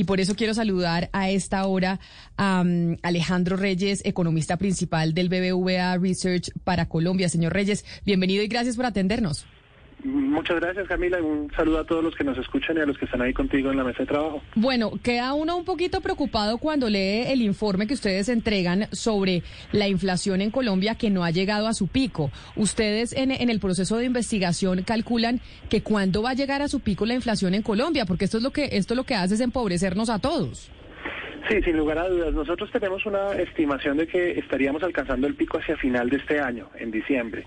Y por eso quiero saludar a esta hora a um, Alejandro Reyes, economista principal del BBVA Research para Colombia. Señor Reyes, bienvenido y gracias por atendernos. Muchas gracias, Camila. Un saludo a todos los que nos escuchan y a los que están ahí contigo en la mesa de trabajo. Bueno, queda uno un poquito preocupado cuando lee el informe que ustedes entregan sobre la inflación en Colombia que no ha llegado a su pico. Ustedes en, en el proceso de investigación calculan que cuándo va a llegar a su pico la inflación en Colombia, porque esto es lo que esto lo que hace es empobrecernos a todos. Sí, sin lugar a dudas. Nosotros tenemos una estimación de que estaríamos alcanzando el pico hacia final de este año, en diciembre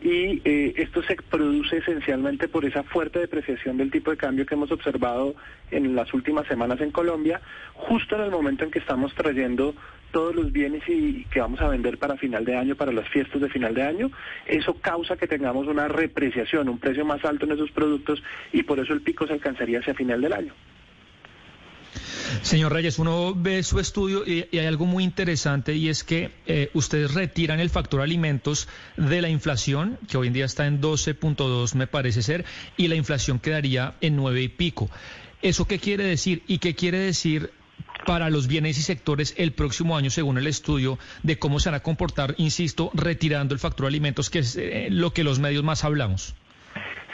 y eh, esto se produce esencialmente por esa fuerte depreciación del tipo de cambio que hemos observado en las últimas semanas en Colombia, justo en el momento en que estamos trayendo todos los bienes y que vamos a vender para final de año, para las fiestas de final de año, eso causa que tengamos una repreciación, un precio más alto en esos productos y por eso el pico se alcanzaría hacia final del año. Señor Reyes, uno ve su estudio y, hay algo muy interesante y es que eh, ustedes retiran el factor alimentos de la inflación, que hoy en día está en 12.2 me parece ser, y la inflación quedaría en 9 y pico. ¿Eso qué quiere decir? ¿Y qué quiere decir para los bienes y sectores el próximo año, según el estudio, de cómo se van a comportar, insisto, retirando el factor alimentos, que es eh, lo que los medios más hablamos?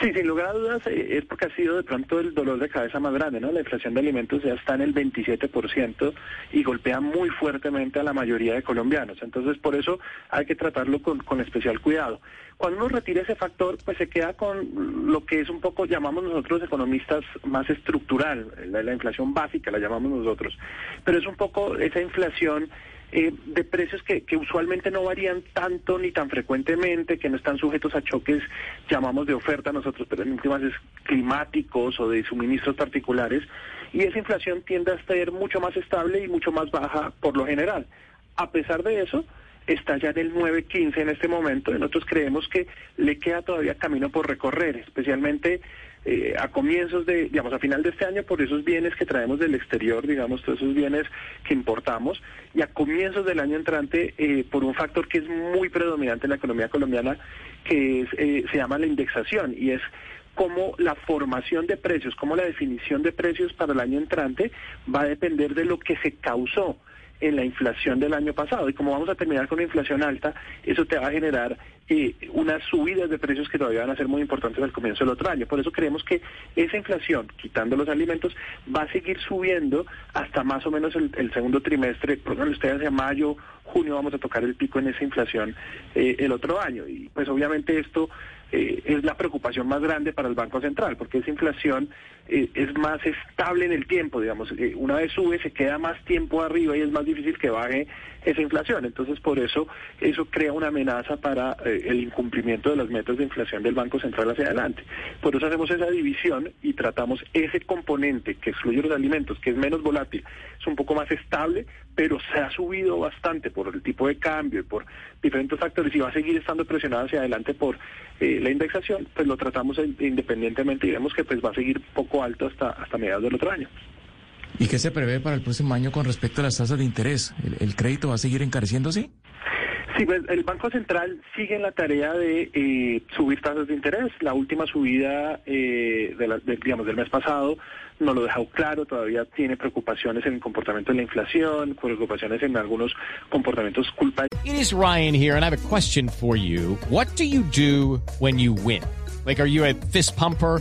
Sí, sin lugar a dudas eh, es porque ha sido de pronto el dolor de cabeza más grande, ¿no? La inflación de alimentos ya está en el 27% y golpea muy fuertemente a la mayoría de colombianos. Entonces, por eso hay que tratarlo con, con especial cuidado. Cuando uno retira ese factor, pues se queda con lo que es un poco, llamamos nosotros economistas, más estructural, la, la inflación básica, la llamamos nosotros. Pero es un poco esa inflación eh, de precios que, que, usualmente no varían tanto ni tan frecuentemente, que no están sujetos a choques, llamamos de oferta nosotros, pero en últimas es climáticos o de suministros particulares, y esa inflación tiende a ser mucho más estable y mucho más baja por lo general. A pesar de eso, está ya en el 9.15 en este momento y nosotros creemos que le queda todavía camino por recorrer, especialmente eh, a comienzos de, digamos, a final de este año por esos bienes que traemos del exterior, digamos, todos esos bienes que importamos, y a comienzos del año entrante eh, por un factor que es muy predominante en la economía colombiana, que es, eh, se llama la indexación, y es cómo la formación de precios, cómo la definición de precios para el año entrante va a depender de lo que se causó en la inflación del año pasado. Y como vamos a terminar con una inflación alta, eso te va a generar eh, unas subidas de precios que todavía van a ser muy importantes al comienzo del otro año. Por eso creemos que esa inflación, quitando los alimentos, va a seguir subiendo hasta más o menos el, segundo trimestre, ejemplo, ustedes hacia mayo, junio vamos a tocar el pico en esa inflación eh, el otro año. Y pues obviamente esto eh, es la preocupación más grande para el Banco Central, porque esa inflación es más estable en el tiempo, digamos, eh, una vez sube se queda más tiempo arriba y es más difícil que baje esa inflación. Entonces, por eso, eso crea una amenaza para el incumplimiento de las metas de inflación del Banco Central hacia adelante. Por eso hacemos esa división y tratamos ese componente que excluye los alimentos, que es menos volátil, es un poco más estable, pero se ha subido bastante por el tipo de cambio y por diferentes factores y va a seguir estando presionado hacia adelante por la indexación, pues lo tratamos independientemente y vemos que pues va a seguir poco alto hasta, hasta mediados del otro año. ¿Y qué se prevé para el próximo año con respecto a las tasas de interés? ¿El, crédito va a seguir encareciéndose? Sí, pues el Banco Central sigue en la tarea de eh, subir tasas de interés. La última subida, eh, de digamos, del mes pasado no lo dejado claro. Todavía tiene preocupaciones en el comportamiento de la inflación, preocupaciones en algunos comportamientos culpa. It is Ryan here, and I have a question for you. What do you do when you win? Like, are you a fist pumper?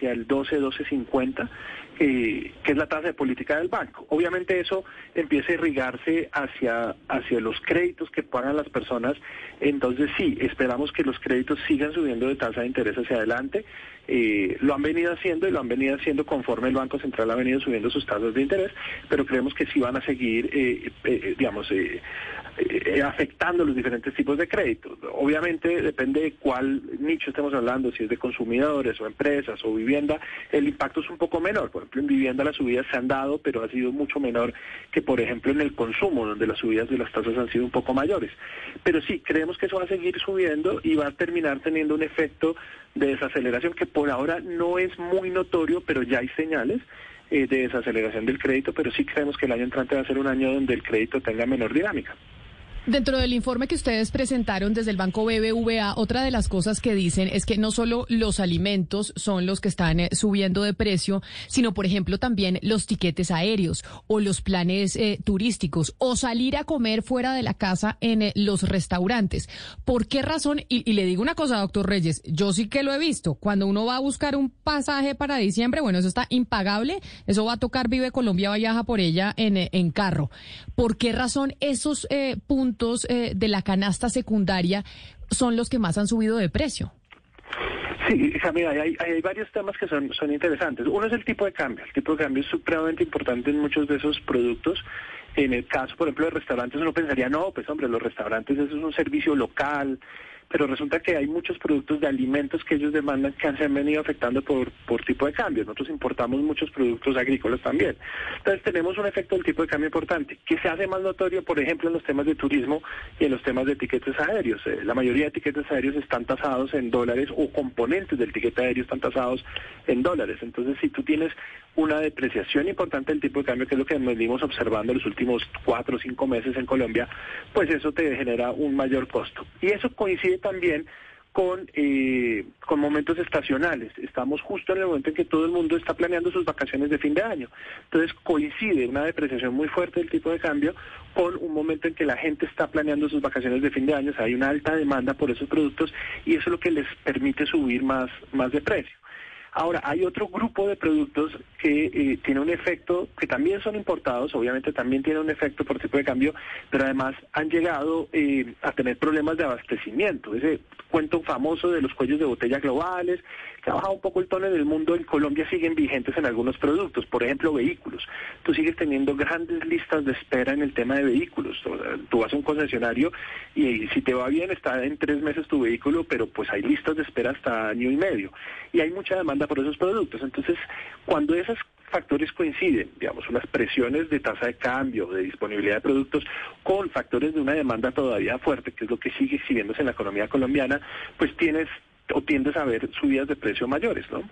el 12, 12.50 eh, que es la tasa de política del banco. Obviamente eso empieza a irrigarse hacia, hacia los créditos que pagan las personas, entonces sí, esperamos que los créditos sigan subiendo de tasa de interés hacia adelante. Eh, lo han venido haciendo y lo han venido haciendo conforme el Banco Central ha venido subiendo sus tasas de interés, pero creemos que sí van a seguir, eh, eh, digamos, eh, eh, afectando los diferentes tipos de créditos. Obviamente depende de cuál nicho estemos hablando, si es de consumidores o empresas o vivienda, el impacto es un poco menor. Por ejemplo, en vivienda las subidas se han dado, pero ha sido mucho menor que, por ejemplo, en el consumo, donde las subidas de las tasas han sido un poco mayores. Pero sí, creemos que eso va a seguir subiendo y va a terminar teniendo un efecto de desaceleración que por ahora no es muy notorio, pero ya hay señales eh, de desaceleración del crédito, pero sí creemos que el año entrante va a ser un año donde el crédito tenga menor dinámica. Dentro del informe que ustedes presentaron desde el Banco BBVA, otra de las cosas que dicen es que no solo los alimentos son los que están eh, subiendo de precio, sino, por ejemplo, también los tiquetes aéreos o los planes eh, turísticos o salir a comer fuera de la casa en eh, los restaurantes. ¿Por qué razón? Y, le digo una cosa, doctor Reyes, yo sí que lo he visto. Cuando uno va a buscar un pasaje para diciembre, bueno, eso está impagable, eso va a tocar Vive Colombia, viaja por ella en, eh, en carro. ¿Por qué razón esos eh, puntos eh, de la canasta secundaria son los que más han subido de precio? Sí, Jamila, hay, hay, hay varios temas que son, son interesantes. Uno es el tipo de cambio. El tipo de cambio es supremamente importante en muchos de esos productos. En el caso, por ejemplo, de restaurantes, uno pensaría, no, pues hombre, los restaurantes eso es un servicio local, pero resulta que hay muchos productos de alimentos que ellos demandan que se han venido afectando por, por tipo de cambio. Nosotros importamos muchos productos agrícolas también. Entonces tenemos un efecto del tipo de cambio importante, que se hace más notorio, por ejemplo, en los temas de turismo y en los temas de etiquetes aéreos. Eh, la mayoría de etiquetes aéreos están tasados en dólares o componentes del tiquete aéreo están tasados en dólares. Entonces, si tú tienes una depreciación importante del tipo de cambio, que es lo que venimos observando en los últimos cuatro o cinco meses en Colombia, pues eso te genera un mayor costo. Y eso coincide también con, eh, con momentos estacionales. Estamos justo en el momento en que todo el mundo está planeando sus vacaciones de fin de año. Entonces coincide una depreciación muy fuerte del tipo de cambio con un momento en que la gente está planeando sus vacaciones de fin de año. O sea, hay una alta demanda por esos productos y eso es lo que les permite subir más, más de precio. Ahora, hay otro grupo de productos que eh, tiene un efecto, que también son importados, obviamente también tiene un efecto por tipo de cambio, pero además han llegado eh, a tener problemas de abastecimiento. Ese cuento famoso de los cuellos de botella globales, ha bajado un poco el tono en el mundo, en Colombia siguen vigentes en algunos productos, por ejemplo, vehículos. Tú sigues teniendo grandes listas de espera en el tema de vehículos. Tú vas a un concesionario y si te va bien está en tres meses tu vehículo, pero pues hay listas de espera hasta año y medio. Y hay mucha demanda por esos productos. Entonces, cuando esos factores coinciden, digamos, unas presiones de tasa de cambio, de disponibilidad de productos, con factores de una demanda todavía fuerte, que es lo que sigue exhibiéndose en la economía colombiana, pues tienes o tiendes a ver subidas de precio mayores, ¿no?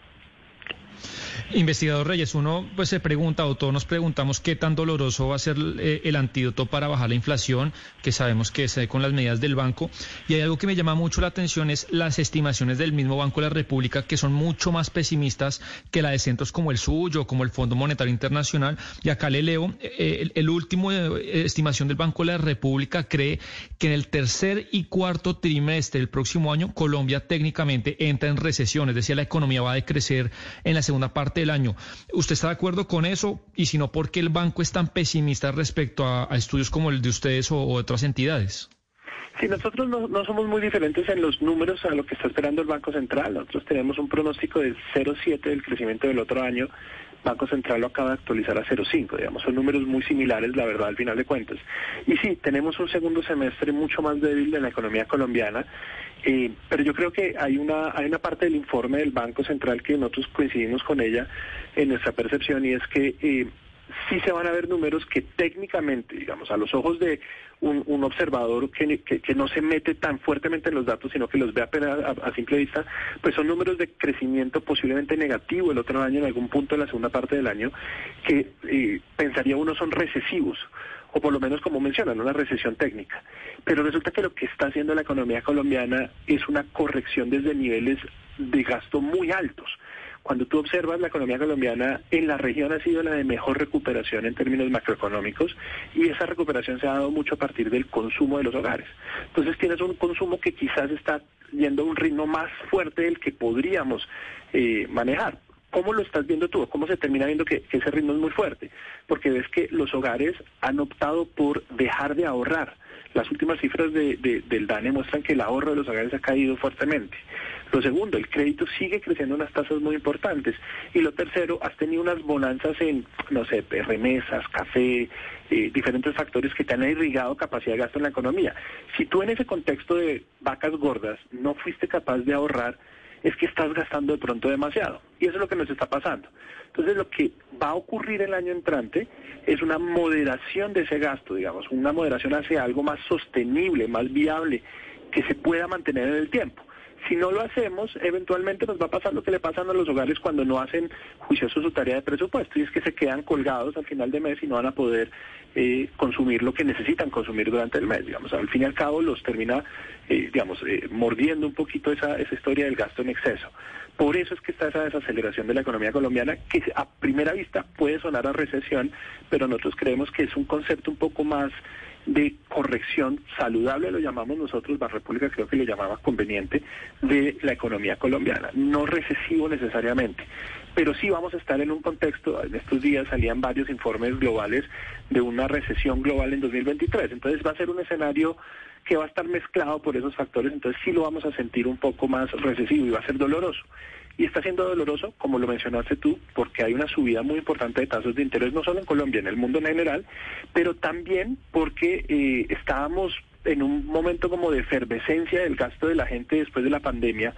Investigador Reyes, uno pues se pregunta o todos nos preguntamos qué tan doloroso va a ser eh, el antídoto para bajar la inflación, que sabemos que se con las medidas del banco. Y hay algo que me llama mucho la atención es las estimaciones del mismo Banco de la República, que son mucho más pesimistas que la de centros como el suyo, como el Fondo Monetario Internacional. Y acá le leo, eh, el, último eh, estimación del Banco de la República cree que en el tercer y cuarto trimestre del próximo año Colombia técnicamente entra en recesión, es decir, la economía va a decrecer en la segunda parte del año. ¿Usted está de acuerdo con eso? Y si no, ¿por qué el banco es tan pesimista respecto a, estudios como el de ustedes o, otras entidades? Sí, nosotros no, no, somos muy diferentes en los números a lo que está esperando el Banco Central. Nosotros tenemos un pronóstico del 0,7 del crecimiento del otro año. Banco Central lo acaba de actualizar a 0,5, digamos, son números muy similares, la verdad, al final de cuentas. Y sí, tenemos un segundo semestre mucho más débil de la economía colombiana, eh, pero yo creo que hay una, hay una parte del informe del Banco Central que nosotros coincidimos con ella en nuestra percepción y es que eh, sí se van a ver números que técnicamente, digamos, a los ojos de un, observador que, no se mete tan fuertemente en los datos, sino que los ve a, simple vista, pues son números de crecimiento posiblemente negativo el otro año, en algún punto de la segunda parte del año, que eh, pensaría uno son recesivos o por lo menos como mencionan, una recesión técnica. Pero resulta que lo que está haciendo la economía colombiana es una corrección desde niveles de gasto muy altos. Cuando tú observas la economía colombiana en la región ha sido la de mejor recuperación en términos macroeconómicos y esa recuperación se ha dado mucho a partir del consumo de los hogares. Entonces tienes un consumo que quizás está yendo a un ritmo más fuerte del que podríamos eh, manejar ¿Cómo lo estás viendo tú? ¿Cómo se termina viendo que, que ese ritmo es muy fuerte? Porque ves que los hogares han optado por dejar de ahorrar. Las últimas cifras de, de, del DANE muestran que el ahorro de los hogares ha caído fuertemente. Lo segundo, el crédito sigue creciendo en unas tasas muy importantes. Y lo tercero, has tenido unas bonanzas en, no sé, remesas, café, eh, diferentes factores que te han irrigado capacidad de gasto en la economía. Si tú en ese contexto de vacas gordas no fuiste capaz de ahorrar, es que estás gastando de pronto demasiado. Y eso es lo que nos está pasando. Entonces lo que va a ocurrir el año entrante es una moderación de ese gasto, digamos, una moderación hacia algo más sostenible, más viable, que se pueda mantener en el tiempo. Si no lo hacemos, eventualmente nos va a pasar lo que le pasa a los hogares cuando no hacen juicioso su tarea de presupuesto, y es que se quedan colgados al final de mes y no van a poder eh, consumir lo que necesitan consumir durante el mes. Digamos, al fin y al cabo los termina, eh, digamos, eh, mordiendo un poquito esa, esa historia del gasto en exceso. Por eso es que está esa desaceleración de la economía colombiana, que a primera vista puede sonar a recesión, pero nosotros creemos que es un concepto un poco más de corrección saludable, lo llamamos nosotros, la República creo que lo llamaba conveniente, de la economía colombiana, no recesivo necesariamente. Pero sí vamos a estar en un contexto, en estos días salían varios informes globales de una recesión global en 2023, entonces va a ser un escenario que va a estar mezclado por esos factores, entonces sí lo vamos a sentir un poco más recesivo y va a ser doloroso. Y está siendo doloroso, como lo mencionaste tú, porque hay una subida muy importante de tasas de interés, no solo en Colombia, en el mundo en general, pero también porque eh, estábamos en un momento como de efervescencia del gasto de la gente después de la pandemia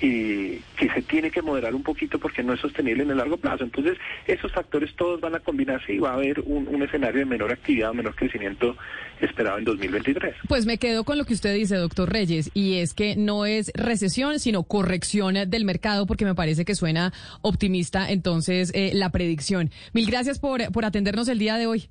y que se tiene que moderar un poquito porque no es sostenible en el largo plazo. Entonces, esos factores todos van a combinarse y va a haber un, escenario de menor actividad, menor crecimiento esperado en 2023. Pues me quedo con lo que usted dice, doctor Reyes, y es que no es recesión, sino corrección del mercado, porque me parece que suena optimista entonces eh, la predicción. Mil gracias por, por atendernos el día de hoy.